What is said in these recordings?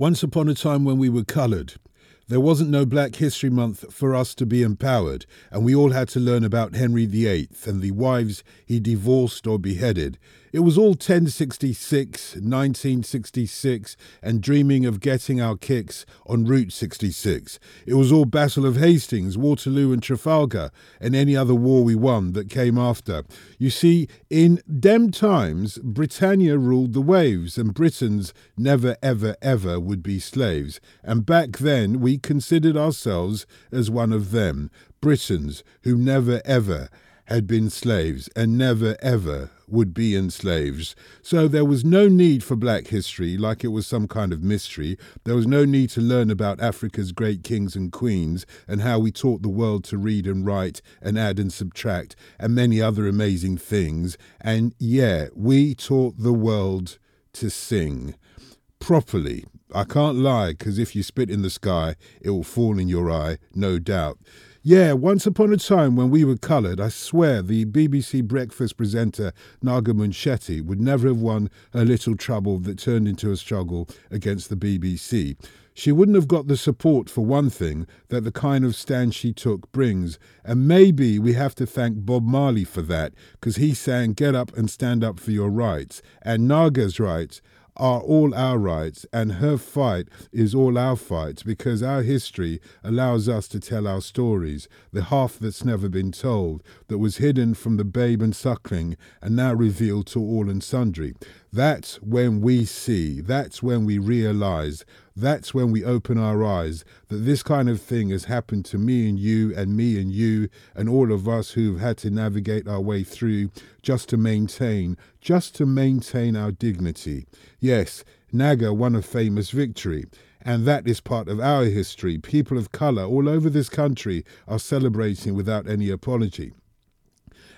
Once upon a time when we were coloured, there wasn't no Black History Month for us to be empowered, and we all had to learn about Henry VIII and the wives he divorced or beheaded. It was all 1066, 1966, and dreaming of getting our kicks on Route 66. It was all Battle of Hastings, Waterloo, and Trafalgar, and any other war we won that came after. You see, in them times, Britannia ruled the waves, and Britons never, ever, ever would be slaves. And back then, we considered ourselves as one of them, Britons, who never, ever had been slaves and never, ever would be enslaved. So there was no need for black history like it was some kind of mystery. There was no need to learn about Africa's great kings and queens and how we taught the world to read and write and add and subtract and many other amazing things. And yeah, we taught the world to sing properly. I can't lie, because if you spit in the sky, it will fall in your eye, no doubt. Yeah, once upon a time when we were coloured, I swear the BBC breakfast presenter Naga Munchetty would never have won a little trouble that turned into a struggle against the BBC. She wouldn't have got the support, for one thing, that the kind of stand she took brings. And maybe we have to thank Bob Marley for that, because he sang Get Up and Stand Up for Your Rights. And Naga's rights are all our rights, and her fight is all our fights because our history allows us to tell our stories, the half that's never been told, that was hidden from the babe and suckling, and now revealed to all and sundry. That's when we see, that's when we realize, that's when we open our eyes that this kind of thing has happened to me and you and me and you and all of us who've had to navigate our way through just to maintain, just to maintain our dignity. Yes, Naga won a famous victory. And that is part of our history. People of colour all over this country are celebrating without any apology.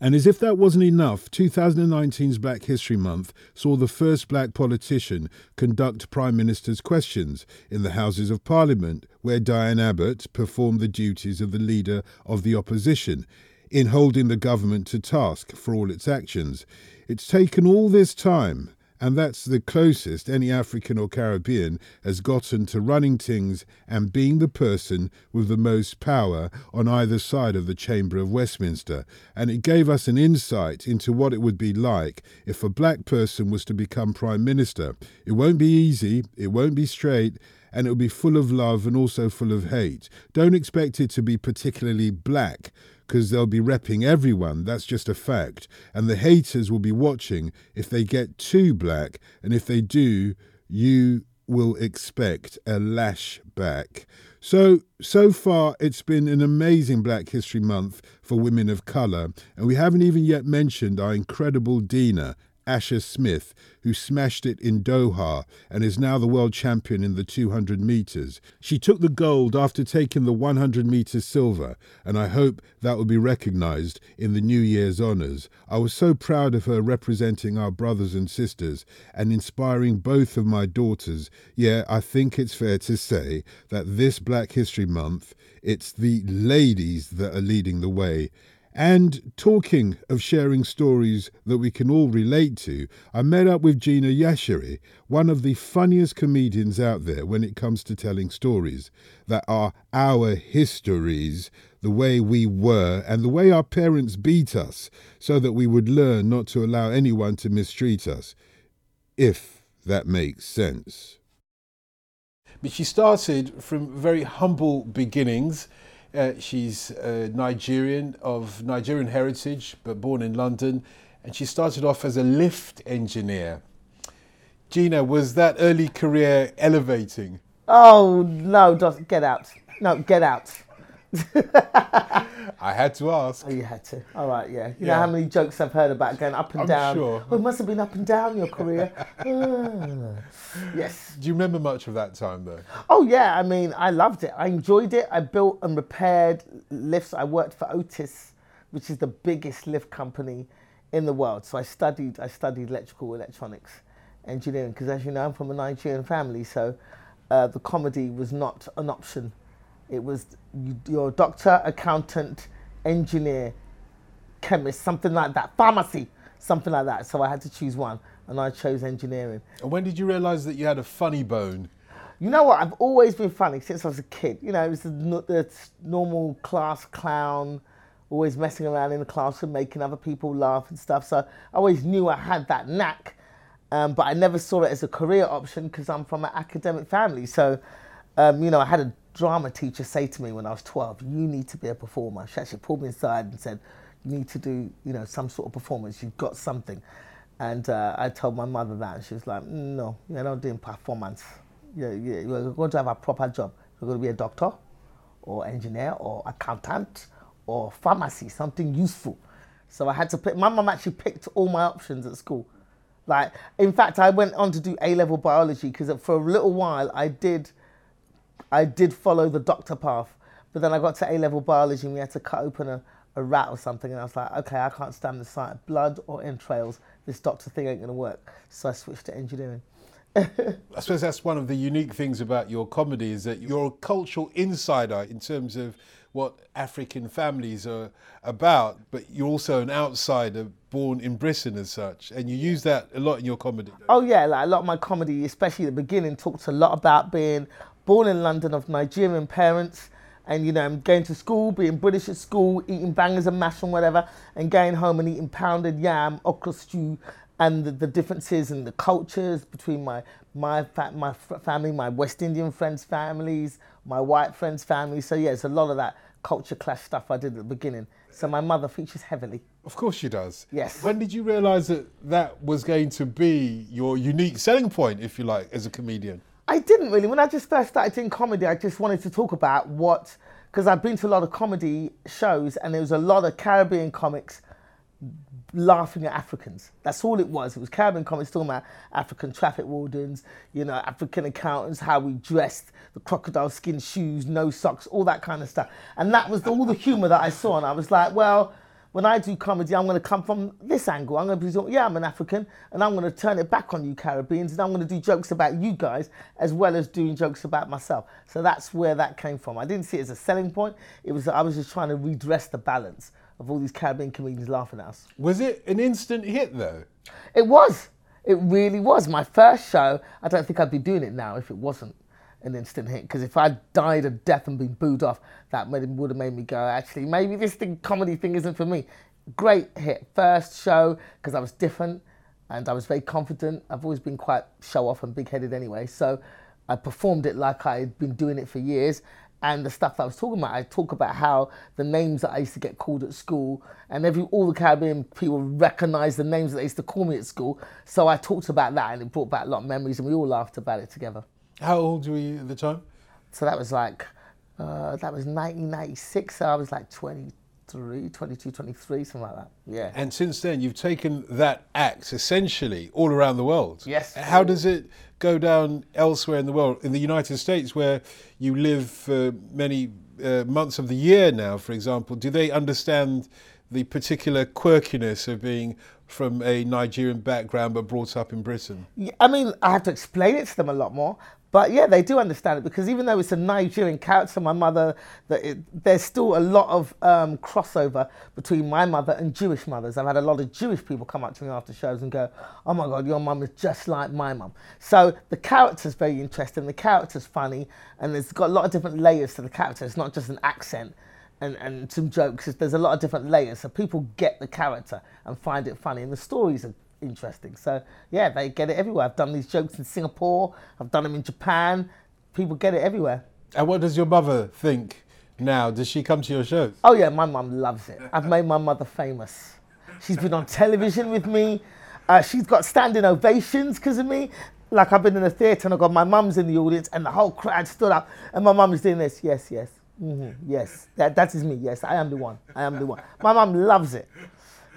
And as if that wasn't enough, 2019's Black History Month saw the first black politician conduct Prime Minister's questions in the Houses of Parliament, where Diane Abbott performed the duties of the leader of the opposition in holding the government to task for all its actions. It's taken all this time and that's the closest any African or Caribbean has gotten to running things and being the person with the most power on either side of the Chamber of Westminster. And it gave us an insight into what it would be like if a black person was to become Prime Minister. It won't be easy, it won't be straight, and it'll be full of love and also full of hate. Don't expect it to be particularly black because they'll be repping everyone. That's just a fact. And the haters will be watching if they get too black. And if they do, you will expect a lash back. So, so far, it's been an amazing Black History Month for women of colour, and we haven't even yet mentioned our incredible Dina, Asher Smith, who smashed it in Doha and is now the world champion in the 200 metres. She took the gold after taking the 100 metres silver, and I hope that will be recognised in the New Year's honours. I was so proud of her representing our brothers and sisters and inspiring both of my daughters. Yeah, I think it's fair to say that this Black History Month, it's the ladies that are leading the way. And talking of sharing stories that we can all relate to, I met up with Gina Yashere, one of the funniest comedians out there when it comes to telling stories that are our histories, the way we were, and the way our parents beat us, so that we would learn not to allow anyone to mistreat us, if that makes sense. But she started from very humble beginnings uh, she's uh, Nigerian of Nigerian heritage, but born in London, and she started off as a lift engineer. Gina, was that early career elevating? Oh no! Get out! No, get out! I had to ask. Oh, you had to. All right, yeah. You yeah. know how many jokes I've heard about going up and I'm down. Sure. Oh, it must have been up and down your career. ah. Yes. Do you remember much of that time though? Oh yeah. I mean, I loved it. I enjoyed it. I built and repaired lifts. I worked for Otis, which is the biggest lift company in the world. So I studied. I studied electrical electronics engineering because, as you know, I'm from a Nigerian family, so uh, the comedy was not an option it was your doctor, accountant, engineer, chemist, something like that, pharmacy, something like that. So I had to choose one, and I chose engineering. And when did you realise that you had a funny bone? You know what? I've always been funny since I was a kid. You know, it was the, the normal class clown, always messing around in the classroom, making other people laugh and stuff. So I always knew I had that knack, um, but I never saw it as a career option because I'm from an academic family. So, um, you know, I had a drama teacher say to me when I was 12, "You need to be a performer." She actually pulled me aside and said, "You need to do, you know, some sort of performance. You've got something." And uh, I told my mother that, and she was like, "No, you're not doing performance. Yeah, you're going to have a proper job. You're going to be a doctor, or engineer, or accountant, or pharmacy, something useful." So I had to pick. My mum actually picked all my options at school. Like, in fact, I went on to do A level biology because for a little while I did, I did follow the doctor path. But then I got to A level biology and we had to cut open a, a rat or something, and I was like, okay, I can't stand the sight of blood or entrails. This doctor thing ain't gonna work. So I switched to engineering. I suppose that's one of the unique things about your comedy is that you're a cultural insider in terms of what African families are about, but you're also an outsider born in Britain as such, and you use that a lot in your comedy. Oh yeah, like a lot of my comedy, especially the beginning, talks a lot about being born in London of Nigerian parents, and you know, I'm going to school, being British at school, eating bangers and mash and whatever, and going home and eating pounded yam, okra stew, and the, the differences and the cultures between my my fa- my f- family, my West Indian friends' families, my white friends' families. So yeah, it's a lot of that culture clash stuff I did at the beginning. So my mother features heavily. Of course she does. Yes. When did you realise that that was going to be your unique selling point, if you like, as a comedian? I didn't really. When I just first started doing comedy, I just wanted to talk about what, because I've been to a lot of comedy shows and there was a lot of Caribbean comics laughing at Africans. That's all it was. It was Caribbean comics talking about African traffic wardens, you know, African accountants, how we dressed, the crocodile skin shoes, no socks, all that kind of stuff. And that was all the humour that I saw. And I was like, well, when I do comedy, I'm going to come from this angle. I'm going to be, yeah, I'm an African, and I'm going to turn it back on you Caribbeans, and I'm going to do jokes about you guys as well as doing jokes about myself. So that's where that came from. I didn't see it as a selling point. It was I was just trying to redress the balance of all these Caribbean comedians laughing at us. Was it an instant hit though? It was. It really was. My first show, I don't think I'd be doing it now if it wasn't an instant hit. Because if I'd died a death and been booed off, that would have made me go, actually, maybe this thing, comedy thing isn't for me. Great hit. First show, because I was different and I was very confident. I've always been quite show off and big headed anyway. So I performed it like I'd been doing it for years and the stuff that I was talking about. I talk about how the names that I used to get called at school, and every all the Caribbean people recognize the names that they used to call me at school. So I talked about that, and it brought back a lot of memories, and we all laughed about it together. How old were you at the time? So that was like, uh, that was 1996. So I was like 23, 22, 23, something like that. Yeah. And since then, you've taken that act essentially all around the world. Yes. How does it go down elsewhere in the world? In the United States, where you live for many uh, months of the year now, for example, do they understand the particular quirkiness of being from a Nigerian background but brought up in Britain? I mean, I have to explain it to them a lot more. But yeah, they do understand it because even though it's a Nigerian character, my mother, it, there's still a lot of um, crossover between my mother and Jewish mothers. I've had a lot of Jewish people come up to me after shows and go, "Oh my God, your mum is just like my mum." So the character's very interesting. The character's funny, and it's got a lot of different layers to the character. It's not just an accent and, and some jokes. There's a lot of different layers, so people get the character and find it funny, and the stories are interesting. So yeah, they get it everywhere. I've done these jokes in Singapore. I've done them in Japan. People get it everywhere. And what does your mother think now? Does she come to your shows? Oh yeah, my mum loves it. I've made my mother famous. She's been on television with me. Uh, she's got standing ovations because of me. Like I've been in a theatre and I've got my mum's in the audience and the whole crowd stood up and my mum is doing this. Yes, yes, hmm yes. That that is me. Yes, I am the one. I am the one. My mom loves it.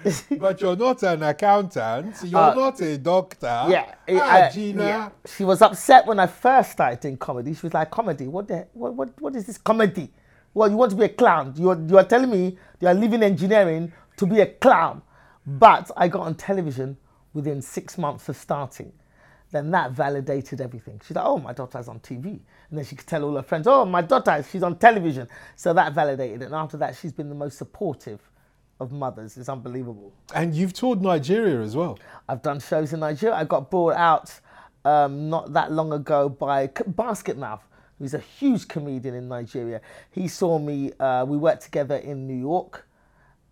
but you're not an accountant. You're Uh, not a doctor. Yeah, Ah, uh, Gina. yeah. She was upset when I first started in comedy. She was like, "Comedy? What the? What? What? What is this comedy? Well, you want to be a clown? You are, you are telling me you are leaving engineering to be a clown?" But I got on television within six months of starting. Then that validated everything. She's like, "Oh, my daughter's on TV," and then she could tell all her friends, "Oh, my daughter, she's on television." So that validated it. And after that, she's been the most supportive of mothers. It's unbelievable. And you've toured Nigeria as well. I've done shows in Nigeria. I got brought out um, not that long ago by Basket Mouth, who's a huge comedian in Nigeria. He saw me, uh, we worked together in New York,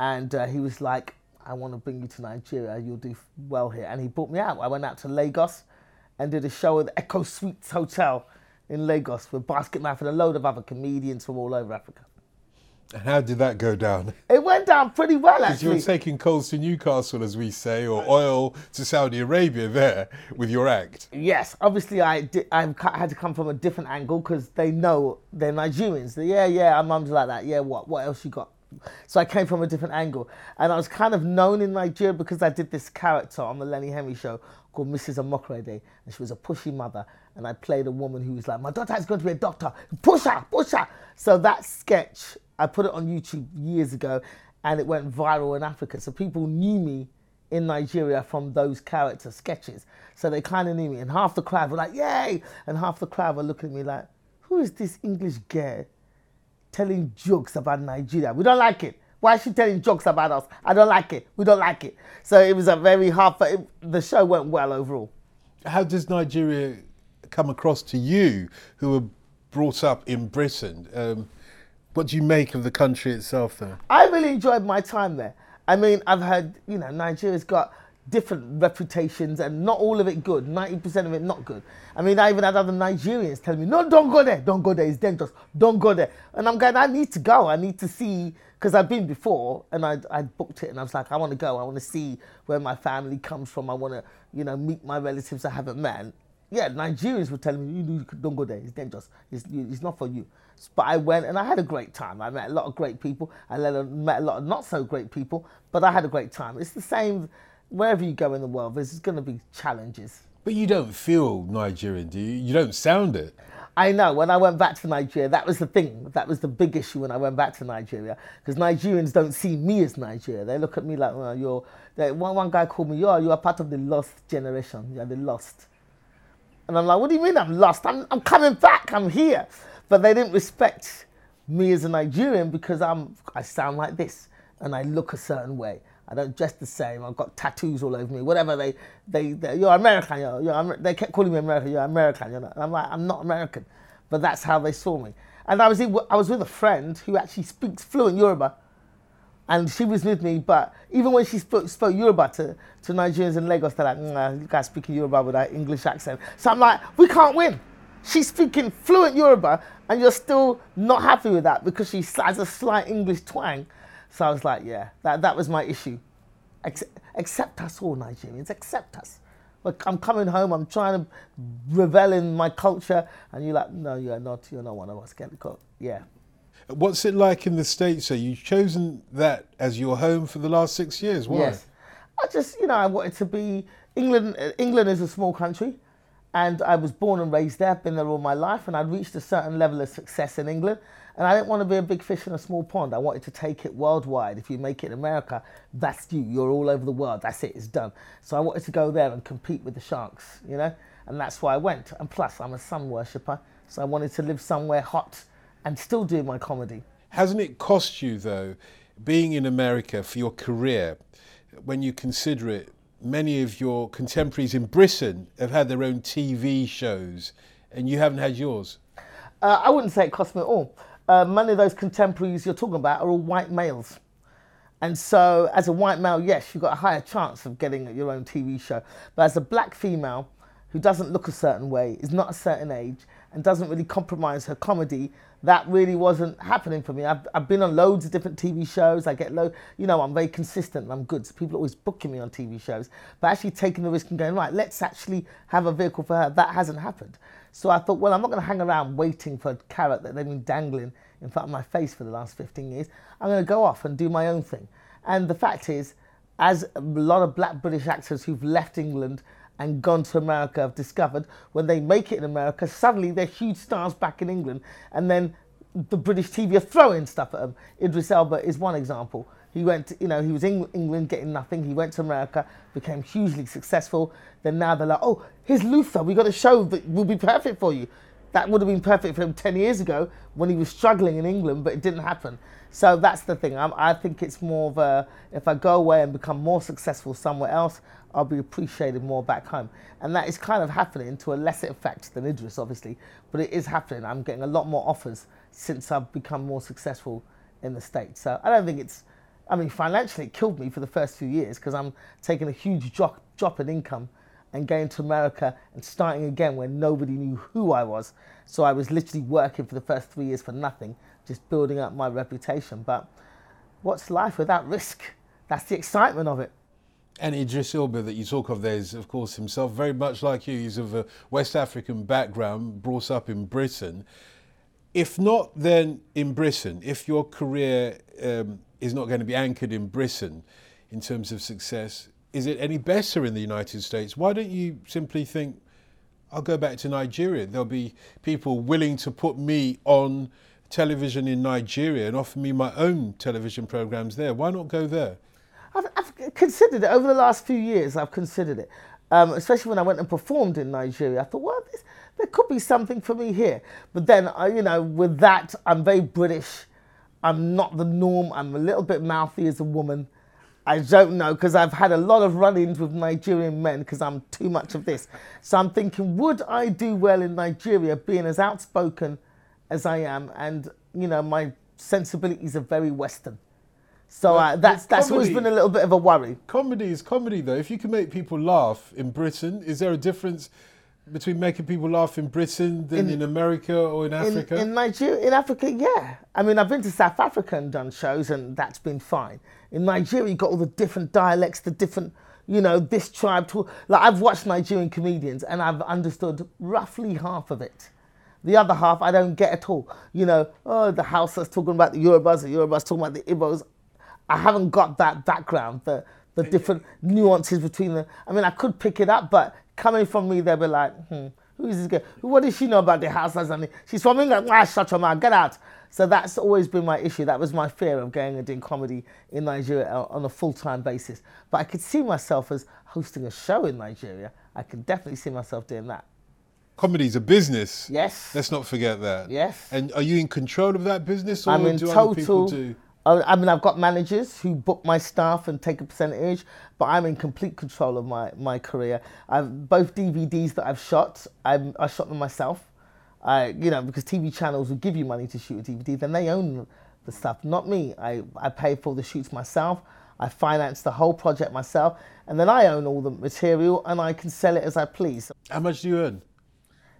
and uh, he was like, I want to bring you to Nigeria, you'll do well here. And he brought me out. I went out to Lagos and did a show at the Eko Suites Hotel in Lagos with Basket Mouth and a load of other comedians from all over Africa. And how did that go down? It went down pretty well, actually. Because you were taking coals to Newcastle, as we say, or oil to Saudi Arabia there with your act. Yes, obviously I did, I had to come from a different angle because they know they're Nigerians. They, yeah, yeah, our mum's like that. Yeah, what? What else you got? So I came from a different angle, and I was kind of known in Nigeria because I did this character on the Lenny Henry show called Mrs. Amokrede, and she was a pushy mother, and I played a woman who was like, "My daughter is going to be a doctor. Push her, push her." So that sketch, I put it on YouTube years ago, and it went viral in Africa. So people knew me in Nigeria from those character sketches. So they kind of knew me. And half the crowd were like, yay! And half the crowd were looking at me like, who is this English girl telling jokes about Nigeria? We don't like it. Why is she telling jokes about us? I don't like it. We don't like it. So it was a very hard, but it, the show went well overall. How does Nigeria come across to you, who were brought up in Britain? Um, what do you make of the country itself, though? I really enjoyed my time there. I mean, I've heard, you know, Nigeria's got different reputations and not all of it good, 90% of it not good. I mean, I even had other Nigerians telling me, no, don't go there, don't go there, it's dangerous, don't go there. And I'm going, I need to go, I need to see, because I've been before and I I booked it and I was like, I want to go, I want to see where my family comes from, I want to, you know, meet my relatives I haven't met. Yeah, Nigerians were telling me, you don't go there, it's dangerous, it's, it's not for you. But I went and I had a great time. I met a lot of great people. I met a lot of not so great people, but I had a great time. It's the same wherever you go in the world, there's going to be challenges. But you don't feel Nigerian, do you? You don't sound it. I know. When I went back to Nigeria, that was the thing. That was the big issue when I went back to Nigeria, because Nigerians don't see me as Nigeria. They look at me like, well, you're. They, one one guy called me, "You're you are part of the lost generation. You're the lost." And I'm like, "What do you mean I'm lost? I'm I'm coming back. I'm here." But they didn't respect me as a Nigerian because I'm I sound like this and I look a certain way. I don't dress the same. I've got tattoos all over me. Whatever they, they, they you're American. You're, you're they kept calling me American. You're American. You know? And I'm like, I'm not American, but that's how they saw me. And I was, in, I was with a friend who actually speaks fluent Yoruba, and she was with me. But even when she spoke, spoke Yoruba to, to Nigerians in Lagos, they're like, nah, you guys speaking Yoruba with that English accent. So I'm like, we can't win. She's speaking fluent Yoruba, and you're still not happy with that because she has a slight English twang. So I was like, yeah, that, that was my issue. Accept, accept us all, Nigerians, accept us. Like, I'm coming home, I'm trying to revel in my culture, and you're like, no, you're not, you're not one of us. Get the. Yeah. What's it like in the States? So you've chosen that as your home for the last six years. Why? Yes. I just, you know, I wanted to be, England, England is a small country, and I was born and raised there, I've been there all my life, and I'd reached a certain level of success in England. And I didn't want to be a big fish in a small pond. I wanted to take it worldwide. If you make it in America, that's you. You're all over the world. That's it. It's done. So I wanted to go there and compete with the sharks, you know? And that's why I went. And plus, I'm a sun worshipper. So I wanted to live somewhere hot and still do my comedy. Hasn't it cost you, though, being in America for your career, when you consider it, many of your contemporaries in Britain have had their own TV shows and you haven't had yours? Uh, I wouldn't say it cost me at all. Uh, many of those contemporaries you're talking about are all white males. And so, as a white male, yes, you've got a higher chance of getting your own TV show. But as a black female who doesn't look a certain way, is not a certain age, and doesn't really compromise her comedy, that really wasn't happening for me. I've, I've been on loads of different TV shows. I get low, you know, I'm very consistent and I'm good. So people are always booking me on TV shows. But actually taking the risk and going, right, let's actually have a vehicle for her, that hasn't happened. So I thought, well, I'm not going to hang around waiting for a carrot that they've been dangling in front of my face for the last 15 years. I'm going to go off and do my own thing. And the fact is, as a lot of black British actors who've left England and gone to America have discovered, when they make it in America, suddenly they're huge stars back in England. And then the British TV are throwing stuff at them. Idris Elba is one example. He went, to, you know, he was in England getting nothing. He went to America, became hugely successful. Then now they're like, oh, here's Luther. We've got a show that will be perfect for you. that would have been perfect for him 10 years ago when he was struggling in England, but it didn't happen. So that's the thing. I'm, i think it's more of a, if I go away and become more successful somewhere else, I'll be appreciated more back home. And that is kind of happening to a lesser effect than Idris, obviously, but it is happening. I'm getting a lot more offers since I've become more successful in the States. So I don't think it's, I mean, financially, it killed me for the first few years because I'm taking a huge drop, drop in income and going to America and starting again when nobody knew who I was. So I was literally working for the first three years for nothing, just building up my reputation. But what's life without risk? That's the excitement of it. And Idris Elba that you talk of there is, of course, himself very much like you. He's of a West African background, brought up in Britain. If not, then in Britain, if your career um, is not going to be anchored in Britain in terms of success, is it any better in the United States? Why don't you simply think, I'll go back to Nigeria? There'll be people willing to put me on television in Nigeria and offer me my own television programs there. Why not go there? I've, I've considered it over the last few years. I've considered it, um, especially when I went and performed in Nigeria. I thought, well, this, there could be something for me here. But then, uh, you know, with that, I'm very British. I'm not the norm. I'm a little bit mouthy as a woman. I don't know because I've had a lot of run-ins with Nigerian men because I'm too much of this. So I'm thinking, would I do well in Nigeria, being as outspoken as I am, and you know, my sensibilities are very Western. So uh, that's that's always been a little bit of a worry. Comedy is comedy, though. If you can make people laugh in Britain, is there a difference between making people laugh in Britain than in, in America or in Africa? In, in, Nigeria, in Africa, yeah. I mean, I've been to South Africa and done shows, and that's been fine. In Nigeria, you've got all the different dialects, the different, you know, this tribe. To, like I've watched Nigerian comedians, and I've understood roughly half of it. The other half I don't get at all. You know, oh, the Hausas talking about the Yorubas, the Yorubas talking about the Igbos. I haven't got that background, the the different nuances between them. I mean, I could pick it up, but coming from me, they'll be like, hmm, who is this girl? What does she know about the house? And she's from England. Ah, shut your mouth, get out. So that's always been my issue. That was my fear of going and doing comedy in Nigeria on a full time basis. But I could see myself as hosting a show in Nigeria. I could definitely see myself doing that. Comedy's a business. Yes. Let's not forget that. Yes. And are you in control of that business, or I'm in do total, other people do? I mean, I've got managers who book my staff and take a percentage, but I'm in complete control of my, my career. I've both DVDs that I've shot, i I shot them myself. I, you know, because TV channels will give you money to shoot a DVD, then they own the stuff, not me. I, I pay for the shoots myself. I finance the whole project myself, and then I own all the material and I can sell it as I please. How much do you earn?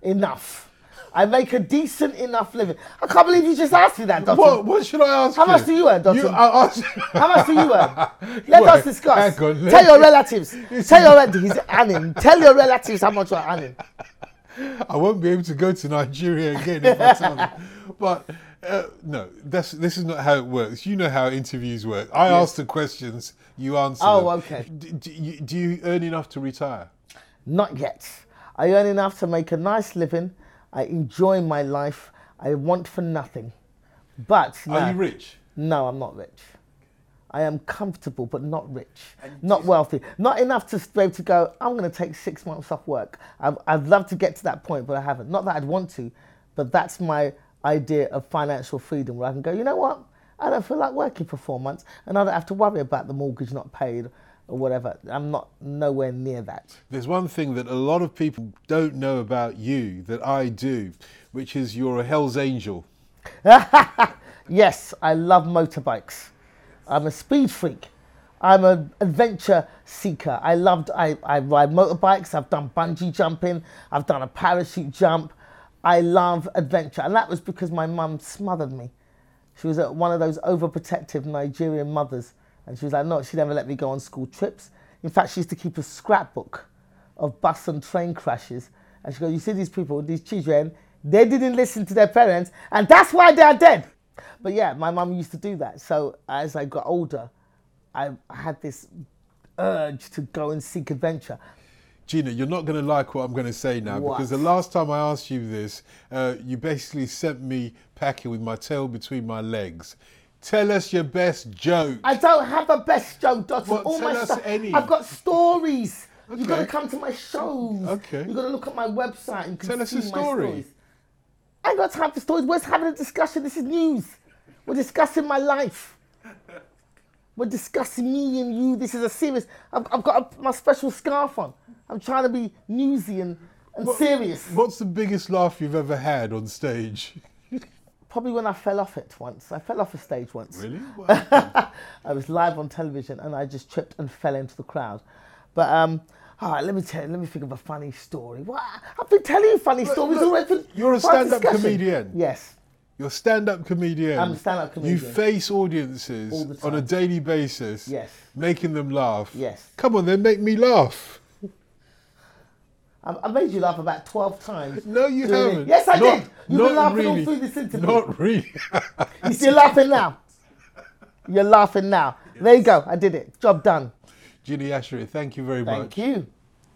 Enough. I make a decent enough living. I can't believe you just asked me that, Doctor. What, what should I ask How you? much do you earn, Doctor? You, I asked How much do you earn? Let Wait, us discuss. on, let Tell your relatives. Tell your relatives. He's earning. Tell your relatives how much you're earning. I won't be able to go to Nigeria again if I tell them. But uh, no, that's this is not how it works. You know how interviews work. I ask the questions, you answer. Oh, them. okay. D- do, you, do you earn enough to retire? Not yet. I earn enough to make a nice living. I enjoy my life. I want for nothing. But Are you rich? no, I'm not rich. I am comfortable, but not rich, not wealthy, not enough to be able to go. I'm going to take six months off work. I'd, I'd love to get to that point, but I haven't. Not that I'd want to, but that's my idea of financial freedom, where I can go. You know what? I don't feel like working for four months, and I don't have to worry about the mortgage not paid or whatever. I'm not nowhere near that. There's one thing that a lot of people don't know about you that I do, which is you're a Hell's Angel. Yes, I love motorbikes. I'm a speed freak. I'm an adventure seeker. I loved, I, I ride motorbikes. I've done bungee jumping. I've done a parachute jump. I love adventure. And that was because my mum smothered me. She was one of those overprotective Nigerian mothers. And she was like, no, she never let me go on school trips. In fact, she used to keep a scrapbook of bus and train crashes. And she goes, you see these people, these children, they didn't listen to their parents, and that's why they are dead. But yeah, my mum used to do that. So as I got older, I had this urge to go and seek adventure. Gina, you're not going to like what I'm going to say now What? because the last time I asked you this, uh, you basically sent me packing with my tail between my legs. Tell us your best joke. I don't have a best joke, Dotun. Well, All tell my us stuff. any. I've got stories. You've got to come to my shows. Okay. You've got to look at my website and Tell us a my story. stories. I ain't got time for stories. We're having a discussion. This is news. We're discussing my life. We're discussing me and you. This is a serious. I've, I've got a, my special scarf on. I'm trying to be newsy and, and serious. What's the biggest laugh you've ever had on stage? Probably when I fell off it once. I fell off a stage once. Really? Happened? I was live on television and I just tripped and fell into the crowd. But um, all right, let me tell. Let me think of a funny story. What? I've been telling you funny stories already. you're a stand-up discussion. comedian. Yes. You're a stand-up comedian. I'm a stand-up comedian. You face audiences on a daily basis. Yes. Making them laugh. Yes. Come on, then make me laugh. I, I made you laugh about twelve times. No, you doing it. haven't. Yes, I Not- did. You've been laughing really. all through this interview. Not really. You still laughing now? You're laughing now. There you go. I did it. Job done. Gina Yashere, thank you very much. Thank you.